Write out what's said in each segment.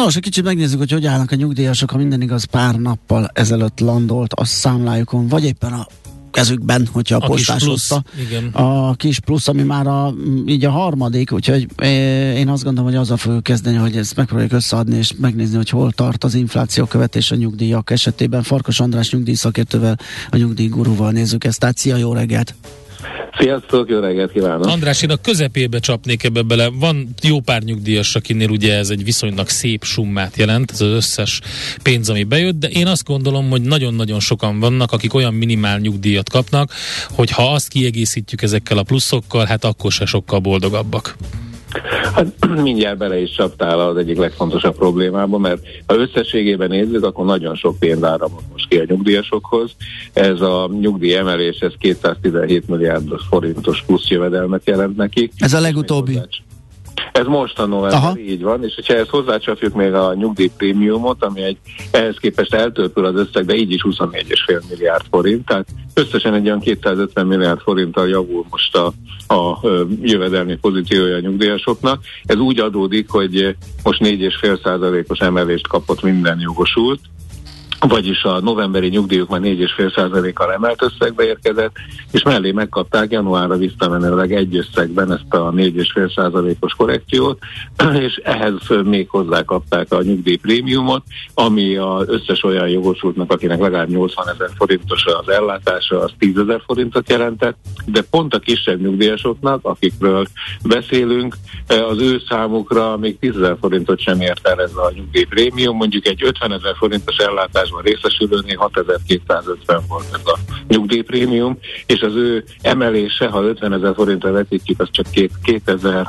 Na most egy kicsit megnézzük, hogy hogy állnak a nyugdíjasok, ha minden igaz pár nappal ezelőtt landolt a számlájukon, vagy éppen a kezükben, hogyha a, a postás hozta. A kis plusz, ami már a, így a harmadik, úgyhogy én azt gondolom, hogy azzal fogjuk kezdeni, hogy ezt megpróbáljuk összeadni, és megnézni, hogy hol tart az infláció követés a nyugdíjak esetében. Farkas András nyugdíjszakértővel, a nyugdíjgurúval nézzük ezt. Tehát szia, jó reggelt! Sziasztok, jó reggelt kívánok! András, én a közepébe csapnék ebbe bele. Van jó pár nyugdíjas, akinél ugye ez egy viszonylag szép summát jelent, ez az összes pénz, ami bejött, de én azt gondolom, hogy nagyon-nagyon sokan vannak, akik olyan minimál nyugdíjat kapnak, hogy ha azt kiegészítjük ezekkel a pluszokkal, hát akkor se sokkal boldogabbak. Hát mindjárt bele is csaptál az egyik legfontosabb problémába, mert ha összességében nézzük, akkor nagyon sok pénz áramol most ki a nyugdíjasokhoz. Ez a nyugdíj emelés, ez 217 milliárdos forintos plusz jövedelmet jelent nekik. Ez a legutóbbi. Ez most a november, így van, és hogyha ezt hozzácsapjuk még a nyugdíjprémiumot, ami egy ehhez képest eltörpül az összeg, de így is 24,5 milliárd forint, tehát összesen egy olyan 250 milliárd forinttal javul most a, a jövedelmi pozíciója a nyugdíjasoknak. Ez úgy adódik, hogy most 4,5 százalékos emelést kapott minden jogosult, vagyis a novemberi nyugdíjuk már 4,5%-kal emelt összegbe érkezett, és mellé megkapták januárra visszamenőleg egy összegben ezt a 4,5%-os korrekciót, és ehhez még hozzá kapták a nyugdíjprémiumot, ami az összes olyan jogosultnak, akinek legalább 80 ezer forintos az ellátása, az 10 ezer forintot jelentett, de pont a kisebb nyugdíjasoknak, akikről beszélünk, az ő számukra még 10 ezer forintot sem ért el ez a nyugdíjprémium, mondjuk egy 50 ezer forintos ellátás nyugdíjazásban részesülőnél 6250 volt ez a nyugdíjprémium, és az ő emelése, ha 50 ezer forintra vetítjük, az csak 2000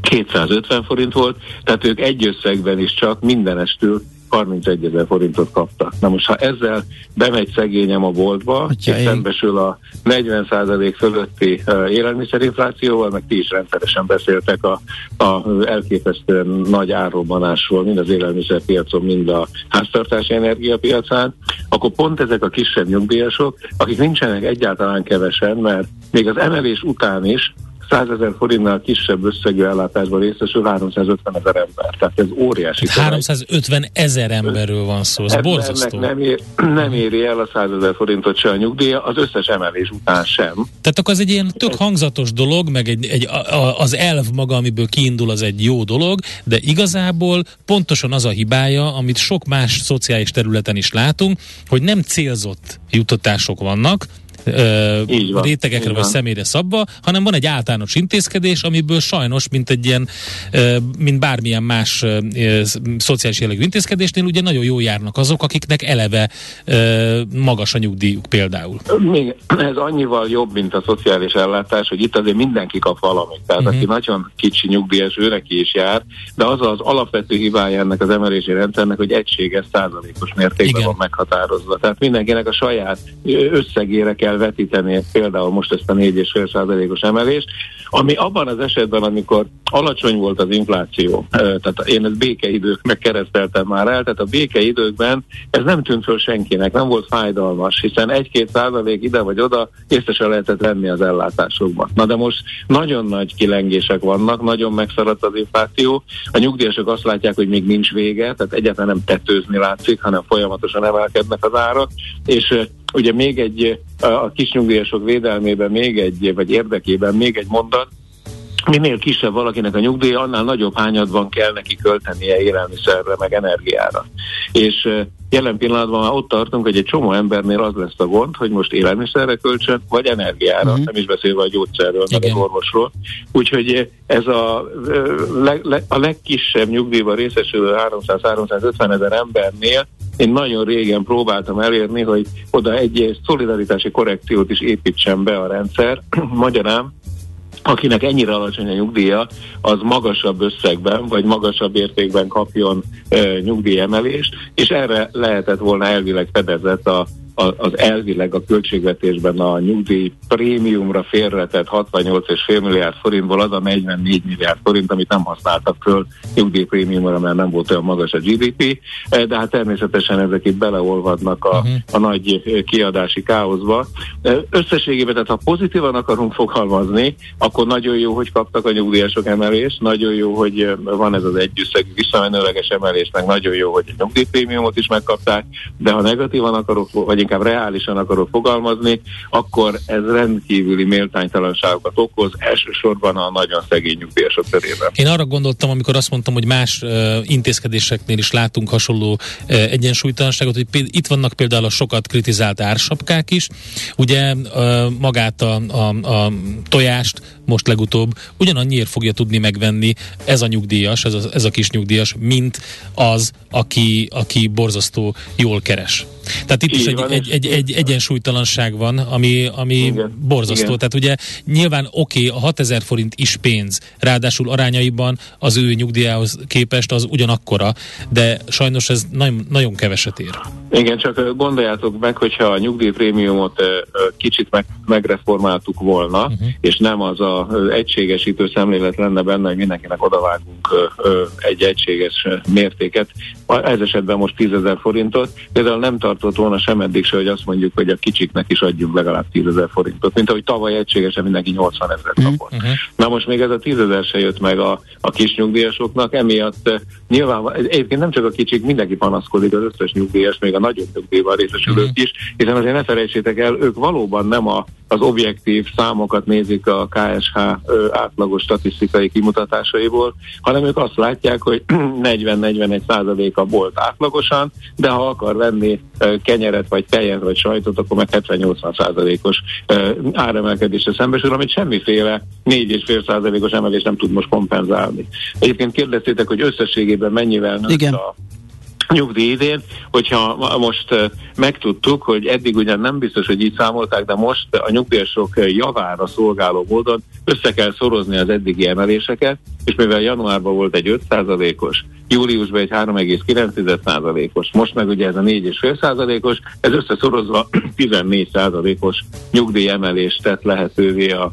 250 forint volt, tehát ők egy összegben is csak mindenestül 31 ezer forintot kaptak. Na most, ha ezzel bemegy szegényem a boltba, Atya és szembesül a 40% fölötti uh, élelmiszerinflációval, meg ti is rendszeresen beszéltek a, a elképesztően nagy árrobbanásról, mind az élelmiszerpiacon, mind a háztartási energiapiacán, akkor pont ezek a kisebb nyugdíjasok, akik nincsenek egyáltalán kevesen, mert még az emelés után is 100 ezer forintnál kisebb összegű ellátásban részesül 350 ezer ember. Tehát ez óriási. 350 ezer emberről van szó, ez borzasztó. Nem, ér, nem éri el a 100 ezer forintot se a nyugdíja, az összes emelés után sem. Tehát akkor az egy ilyen tök hangzatos dolog, meg egy, egy, a, az elv maga, amiből kiindul, az egy jó dolog, de igazából pontosan az a hibája, amit sok más szociális területen is látunk, hogy nem célzott jutatások vannak, ö, rétegekre vagy személyre szabva, hanem van egy általános intézkedés, amiből sajnos, mint egy ilyen, ö, mint bármilyen más ö, ö, szociális jellegű intézkedésnél, ugye nagyon jó járnak azok, akiknek eleve ö, magas a nyugdíjuk például. Még ez annyival jobb, mint a szociális ellátás, hogy itt azért mindenki kap valamit. Tehát uh-huh. aki nagyon kicsi nyugdíjas, ő neki is jár, de az az alapvető hibája ennek az emelési rendszernek, hogy egységes százalékos mértékben Igen. van meghatározva. Tehát mindenkinek a saját összegére kell vetíteni például most ezt a 4,5%-os emelést, ami abban az esetben, amikor alacsony volt az infláció, tehát én ezt békeidőknek kereszteltem már el, tehát a békeidőkben ez nem tűnt föl senkinek, nem volt fájdalmas, hiszen 1-2 százalék ide vagy oda észre se lehetett venni az ellátásokban. Na de most nagyon nagy kilengések vannak, nagyon megszaradt az infláció, a nyugdíjasok azt látják, hogy még nincs vége, tehát egyáltalán nem tetőzni látszik, hanem folyamatosan emelkednek az árak, és ugye még egy, a kisnyugdíjasok védelmében még egy, vagy érdekében még egy mondat, minél kisebb valakinek a nyugdíja, annál nagyobb hányadban kell neki költenie élelmiszerre, meg energiára. És jelen pillanatban már ott tartunk, hogy egy csomó embernél az lesz a gond, hogy most élelmiszerre költsön, vagy energiára, uh-huh. nem is beszélve a gyógyszerről, meg az orvosról. Úgyhogy ez a, le, le, a legkisebb nyugdíjban részesülő 300-350 ezer embernél én nagyon régen próbáltam elérni, hogy oda egy szolidaritási korrekciót is építsen be a rendszer. Magyarán akinek ennyire alacsony a nyugdíja, az magasabb összegben, vagy magasabb értékben kapjon e, nyugdíjemelést, és erre lehetett volna elvileg fedezett a, az elvileg a költségvetésben a nyugdíj prémiumra félretett 68,5 milliárd forintból az a 44 milliárd forint, amit nem használtak föl nyugdíj prémiumra, mert nem volt olyan magas a GDP, de hát természetesen ezek itt beleolvadnak a, uh-huh. a nagy kiadási káoszba. Összességében, tehát ha pozitívan akarunk fogalmazni, akkor nagyon jó, hogy kaptak a nyugdíjasok emelést, nagyon jó, hogy van ez az együsszegű visszamenőleges emelés, meg nagyon jó, hogy a nyugdíjprémiumot is megkapták, de ha negatívan akarok, vagy inkább reálisan akarok fogalmazni, akkor ez rendkívüli méltánytalanságokat okoz, elsősorban a nagyon szegény nyugdíjasok körében. Én arra gondoltam, amikor azt mondtam, hogy más uh, intézkedéseknél is látunk hasonló uh, egyensúlytalanságot, hogy p- itt vannak például a sokat kritizált ársapkák is, ugye uh, magát a, a, a tojást most legutóbb ugyanannyiért fogja tudni megvenni ez a nyugdíjas, ez a, ez a kis nyugdíjas, mint az, aki, aki borzasztó jól keres. Tehát itt Így is egy, van, egy, egy, egy egyensúlytalanság van, ami, ami igen, borzasztó. Igen. Tehát ugye nyilván oké, okay, a 6000 forint is pénz, ráadásul arányaiban az ő nyugdíjához képest az ugyanakkora, de sajnos ez nagyon, nagyon keveset ér. Igen, csak gondoljátok meg, hogyha a nyugdíjprémiumot kicsit meg, megreformáltuk volna, uh-huh. és nem az a egységesítő szemlélet lenne benne, hogy mindenkinek odavágunk egy egységes mértéket, ez esetben most 10 ezer forintot, például nem tartott volna sem eddig se, hogy azt mondjuk, hogy a kicsiknek is adjunk legalább 10 ezer forintot, mint ahogy tavaly egységesen mindenki 80 ezer mhm, kapott. Uh-huh. Na most még ez a 10 ezer se jött meg a, a kis nyugdíjasoknak, emiatt nyilván egyébként nem csak a kicsik, mindenki panaszkodik, az összes nyugdíjas, még a nagyobb nyugdíjban részesülők uh-huh. is, hiszen azért ne felejtsétek el, ők valóban nem a, az objektív számokat nézik a KSH ö, átlagos statisztikai kimutatásaiból, hanem ők azt látják, hogy 40-41 százalék a bolt átlagosan, de ha akar venni kenyeret, vagy tejet, vagy sajtot, akkor meg 70-80 százalékos áremelkedésre szembesül, amit semmiféle 4,5 százalékos emelés nem tud most kompenzálni. Egyébként kérdeztétek, hogy összességében mennyivel nőtt Igen. a nyugdíj hogyha most megtudtuk, hogy eddig ugyan nem biztos, hogy így számolták, de most a nyugdíjasok javára szolgáló módon össze kell szorozni az eddigi emeléseket, és mivel januárban volt egy 5%-os, júliusban egy 3,9%-os, most meg ugye ez a 4,5%-os, ez összeszorozva 14%-os nyugdíjemelést tett lehetővé a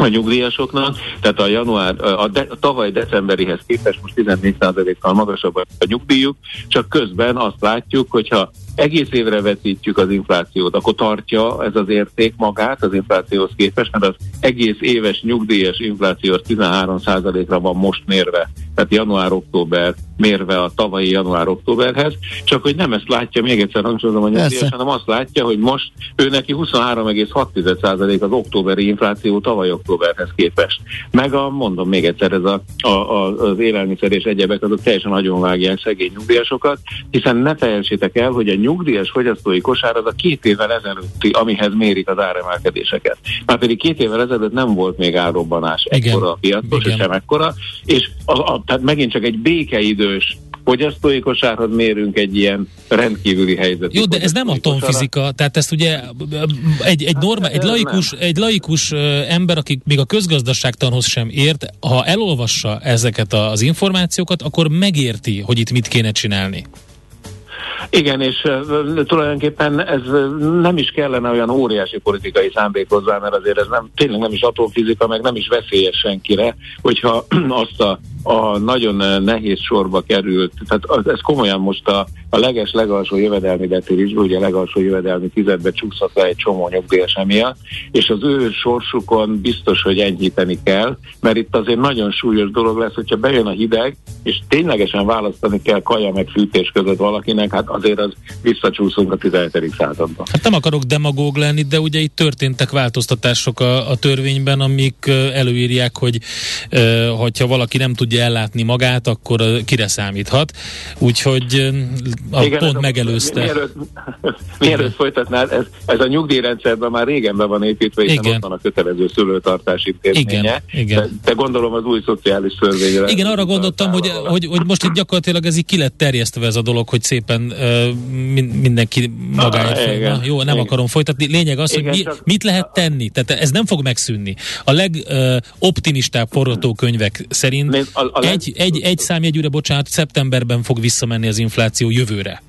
a nyugdíjasoknak, tehát a január, a, de, a tavaly decemberihez képest most 14%-kal magasabb a nyugdíjuk, csak közben azt látjuk, hogyha egész évre vetítjük az inflációt, akkor tartja ez az érték magát az inflációhoz képest, mert az egész éves nyugdíjas infláció 13%-ra van most mérve, tehát január-október mérve a tavalyi január-októberhez, csak hogy nem ezt látja, még egyszer hangsúlyozom a nyugdíjas, hanem azt látja, hogy most ő neki 23,6% az októberi infláció tavaly októberhez képest. Meg a, mondom még egyszer, ez a, a, a, az élelmiszer és egyebek azok teljesen nagyon vágják szegény nyugdíjasokat, hiszen ne felejtsétek el, hogy a nyugdíjas fogyasztói kosár az a két évvel ezelőtti, amihez mérik az áremelkedéseket. Már pedig két évvel ezelőtt nem volt még árrobbanás ekkora a piacos, és sem ekkora, és a, a, tehát megint csak egy békeidős fogyasztói kosárhoz mérünk egy ilyen rendkívüli helyzetet. Jó, de ez nem atomfizika, tehát ezt ugye egy, egy, norma, egy, laikus, egy laikus ember, aki még a közgazdaságtanhoz sem ért, ha elolvassa ezeket az információkat, akkor megérti, hogy itt mit kéne csinálni. Igen, és tulajdonképpen ez nem is kellene olyan óriási politikai szándék mert azért ez nem, tényleg nem is atomfizika, meg nem is veszélyes senkire, hogyha azt a, a nagyon nehéz sorba került, tehát ez komolyan most a, a leges legalsó jövedelmi decilizsből, ugye a legalsó jövedelmi tizedbe csúszott le egy csomó nyugdíjas emiatt, és az ő sorsukon biztos, hogy enyhíteni kell, mert itt azért nagyon súlyos dolog lesz, hogyha bejön a hideg, és ténylegesen választani kell kaja meg fűtés között valakinek, hát azért az visszacsúszunk a 17. században. Hát nem akarok demagóg lenni, de ugye itt történtek változtatások a, a törvényben, amik előírják, hogy hogyha valaki nem tudja ellátni magát, akkor kire számíthat. Úgyhogy a Igen, pont megelőzte. Mielőtt, mielőtt folytatnál, ez, ez a nyugdíjrendszerben már régen be van építve, hiszen Igen. ott van a kötelező szülőtartási intézménye. Igen. Igen. De, de gondolom az új szociális törvényre. Igen, arra gondoltam, hogy, hogy, hogy most itt gyakorlatilag ez így ki lett terjesztve ez a dolog, hogy szépen uh, mindenki magáért. Na, jó, nem igen. akarom folytatni. Lényeg az, igen, hogy mi, csak... mit lehet tenni. Tehát ez nem fog megszűnni. A legoptimistább uh, forgatókönyvek szerint a, a egy, egy, egy számjegyűre, bocsánat, szeptemberben fog visszamenni az infláció jövőre.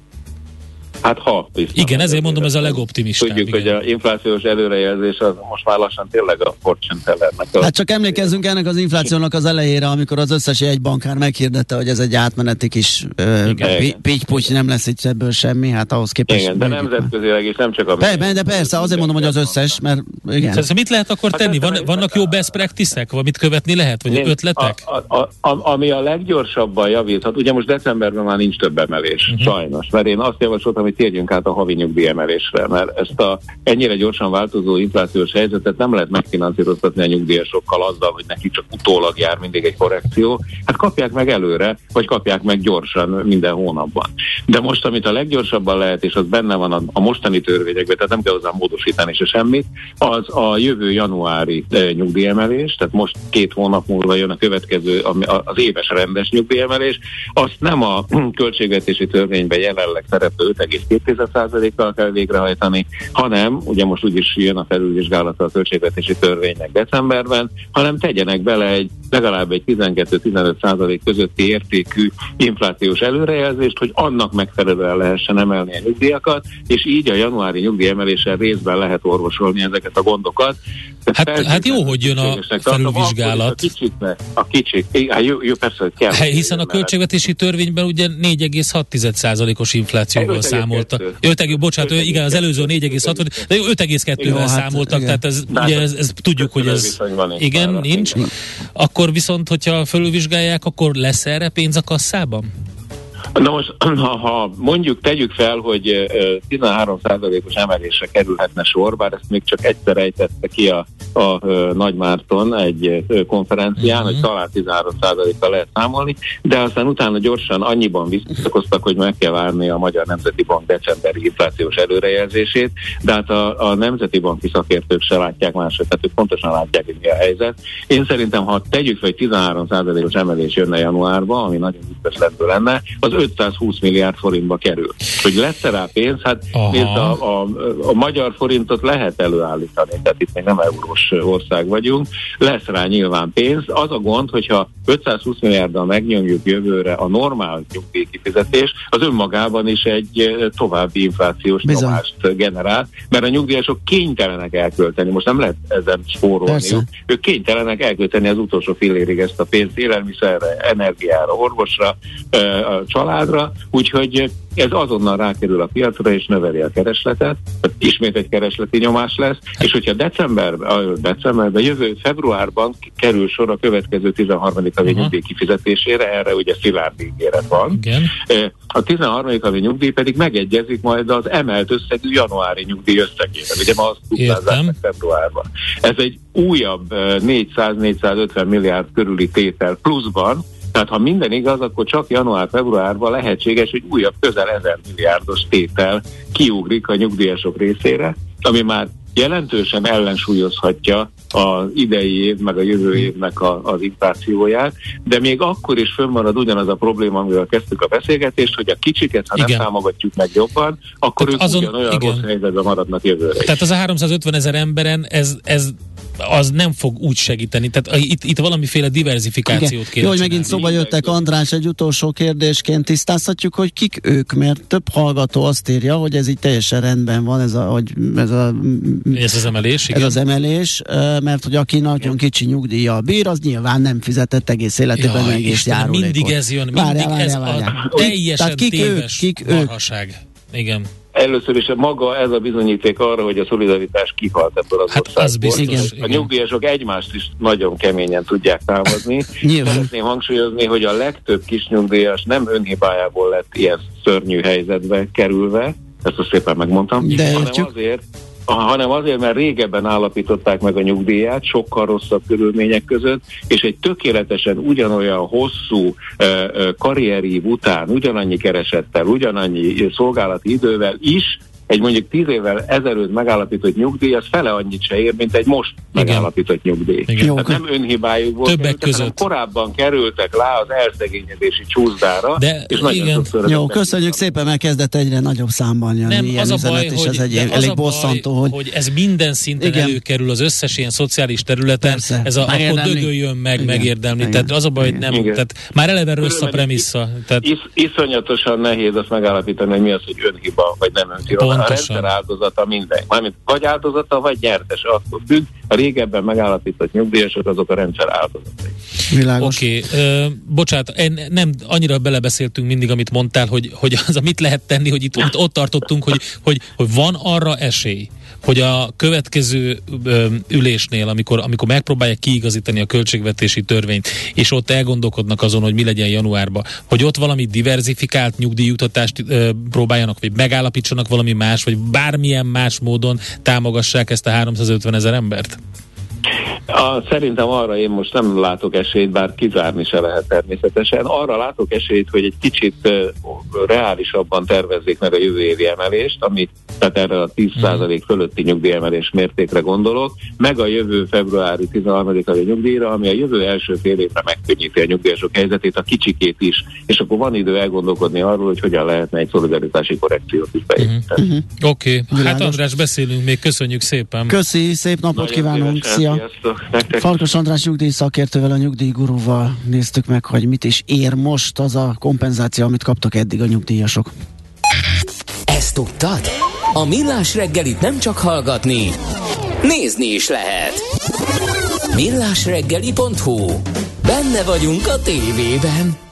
Hát ha. Biztos, Igen, ezért mondom, ez a legoptimistább. Tudjuk, igen. hogy a inflációs előrejelzés az most már lassan tényleg a fortune tellernek. Hát csak emlékezzünk ennek az inflációnak az elejére, amikor az összes jegybankár meghirdette, hogy ez egy átmeneti kis pitty nem lesz itt ebből semmi, hát ahhoz képest. Igen, de nemzetközileg is nem csak a... Be, de persze, azért mondom, hogy az összes, mert igen. Szóval mit lehet akkor hát tenni? Van, vannak jó best practice-ek, vagy mit követni lehet, vagy ötletek? A, a, a, ami a leggyorsabban javíthat, ugye most decemberben már nincs több emelés, uh-huh. sajnos, mert én azt javasoltam, hogy térjünk át a havi nyugdíjemelésre, mert ezt a ennyire gyorsan változó inflációs helyzetet nem lehet megfinanszíroztatni a nyugdíjasokkal azzal, hogy neki csak utólag jár mindig egy korrekció. Hát kapják meg előre, vagy kapják meg gyorsan minden hónapban. De most, amit a leggyorsabban lehet, és az benne van a, a mostani törvényekben, tehát nem kell hozzá módosítani se semmit, az a jövő januári e, nyugdíjemelés, tehát most két hónap múlva jön a következő, az éves rendes nyugdíjemelés, azt nem a költségvetési törvényben jelenleg szereplő 5,2%-kal kell végrehajtani, hanem, ugye most úgyis jön a felülvizsgálata a költségvetési törvénynek decemberben, hanem tegyenek bele egy legalább egy 12-15% közötti értékű inflációs előrejelzést, hogy annak megfelelően lehessen emelni a nyugdíjakat, és így a januári nyugdíjemeléssel részben lehet orvosolni ezeket a gondokat. Hát, hát jó, hogy jön a felülvizsgálat. A kicsiknek, a kicsik, hát jó, jó, persze, hogy kell. Hát, hiszen a költségvetési törvényben ugye 4,6%-os inflációval számoltak. 5, bocsánat, 5, igen, az előző 4,6, de 5,2-vel hát, számoltak, igen. tehát ez, ugye ez, ez, tudjuk, hogy ez igen, nincs. Akkor viszont, hogyha felülvizsgálják, akkor lesz erre pénz a kasszában? Na most, ha, ha mondjuk tegyük fel, hogy 13%-os emelésre kerülhetne sor, bár ezt még csak egyszer ejtette ki a, a, Nagy Márton egy konferencián, uh-huh. hogy talán 13%-kal lehet számolni, de aztán utána gyorsan annyiban visszakoztak, hogy meg kell várni a Magyar Nemzeti Bank decemberi inflációs előrejelzését, de hát a, a Nemzeti Banki szakértők se látják máshogy, tehát ők pontosan látják, hogy mi a helyzet. Én szerintem, ha tegyük fel, hogy 13%-os emelés jönne januárban, ami nagyon üdvözlendő lenne, az 520 milliárd forintba kerül. Hogy lesz rá pénz? Hát nézd, a, a, a magyar forintot lehet előállítani, tehát itt még nem eurós ország vagyunk, lesz rá nyilván pénz. Az a gond, hogyha 520 milliárddal megnyomjuk jövőre a normál nyugdíjkifizetés, az önmagában is egy további inflációs Bizony. nyomást generál, mert a nyugdíjasok kénytelenek elkölteni, most nem lehet ezen spórolni, ők kénytelenek elkölteni az utolsó fillérig ezt a pénzt élelmiszerre, energiára, orvosra, a család családra, úgyhogy ez azonnal rákerül a piacra és növeli a keresletet, tehát ismét egy keresleti nyomás lesz, és hogyha decemberben, decemberben jövő februárban kerül sor a következő 13. havi nyugdíj kifizetésére, erre ugye szilárd ígéret van. Igen. A 13. havi nyugdíj pedig megegyezik majd az emelt összegű januári nyugdíj összegével. Ugye ma azt tudnázzák februárban. Ez egy újabb 400-450 milliárd körüli tétel pluszban, tehát ha minden igaz, akkor csak január-februárban lehetséges, hogy újabb közel 1000 milliárdos tétel kiugrik a nyugdíjasok részére, ami már jelentősen ellensúlyozhatja az idei év, meg a jövő évnek a, az inflációját, de még akkor is fönnmarad ugyanaz a probléma, amivel kezdtük a beszélgetést, hogy a kicsiket, ha igen. nem támogatjuk meg jobban, akkor Tehát ők azon, ugyanolyan igen. rossz helyzetben maradnak jövőre. Tehát az a 350 ezer emberen ez, ez az nem fog úgy segíteni. Tehát itt, itt valamiféle diversifikációt kéne Jó, hogy megint szóba jöttek, András, egy utolsó kérdésként tisztázhatjuk, hogy kik ők, mert több hallgató azt írja, hogy ez így teljesen rendben van, ez, a, hogy ez, a, ez az emelés, igen. Ez az emelés, mert hogy aki nagyon kicsi nyugdíjjal bír, az nyilván nem fizetett egész életében ja, egész járulékot. Mindig ez jön, mindig várjál, várjál, ez várjál. a teljesen Tehát kik téves ők, kik. Ők? Igen. Először is maga ez a bizonyíték arra, hogy a szolidaritás kihalt ebből az hát országból. Az biztos, a nyugdíjasok egymást is nagyon keményen tudják támadni. Szeretném hangsúlyozni, hogy a legtöbb kis nyugdíjas nem önhibájából lett ilyen szörnyű helyzetbe kerülve, ezt azt szépen megmondtam, De hanem azért, hanem azért, mert régebben állapították meg a nyugdíját, sokkal rosszabb körülmények között, és egy tökéletesen ugyanolyan hosszú karrierív után, ugyanannyi keresettel, ugyanannyi szolgálati idővel is egy mondjuk tíz évvel ezelőtt megállapított nyugdíj, az fele annyit se ér, mint egy most Igen. megállapított nyugdíj. Igen. Tehát nem önhibájuk volt, Többek kerültek, között. korábban kerültek rá az elszegényedési csúszdára, De és igen. Jó, köszönjük szépen, mert kezdett egyre nagyobb számban jönni nem, ilyen az a baj, és hogy, ez egy elég az bosszantó, hogy... hogy ez minden szinten igen. előkerül az összes ilyen szociális területen, Persze. ez a, akkor dögöljön meg, igen. megérdemli. Igen. Tehát az a baj, hogy nem, igen. tehát már eleve rossz a premissza. Tehát... Is, iszonyatosan nehéz azt megállapítani, hogy mi az, hogy önhiba, vagy nem önhiba. Pontosan. A rendszer áldozata minden. Mármint vagy áldozata, vagy nyertes. Attól függ, a régebben megállapított nyugdíjasok azok a rendszer áldozatai. Világos. Oké, okay. bocsánat, nem annyira belebeszéltünk mindig, amit mondtál, hogy, hogy az, mit lehet tenni, hogy itt ott, ott tartottunk, hogy, hogy, hogy van arra esély, hogy a következő ülésnél, amikor, amikor megpróbálják kiigazítani a költségvetési törvényt, és ott elgondolkodnak azon, hogy mi legyen januárban, hogy ott valami diversifikált nyugdíjutatást próbáljanak, vagy megállapítsanak valami más, vagy bármilyen más módon támogassák ezt a 350 ezer embert? A, szerintem arra én most nem látok esélyt, bár kizárni se lehet természetesen. Arra látok esélyt, hogy egy kicsit uh, reálisabban tervezzék meg a jövő évi emelést, ami tehát erre a 10% mhm. fölötti nyugdíjemelés mértékre gondolok, meg a jövő februári 13-ai nyugdíjra, ami a jövő első fél évre megkönnyíti a nyugdíjasok helyzetét, a kicsikét is, és akkor van idő elgondolkodni arról, hogy hogyan lehetne egy szolidaritási korrekciót is beépíteni. Uh-huh. Oké, okay. hát András, beszélünk még, köszönjük szépen. Köszi, szép napot Nagyon kívánunk, szia! Sziasztok. Farkas András nyugdíj szakértővel, a nyugdíjgurúval néztük meg, hogy mit is ér most az a kompenzáció, amit kaptak eddig a nyugdíjasok. Ezt tudtad? A Millás reggelit nem csak hallgatni, nézni is lehet. Millásreggeli.hu Benne vagyunk a tévében.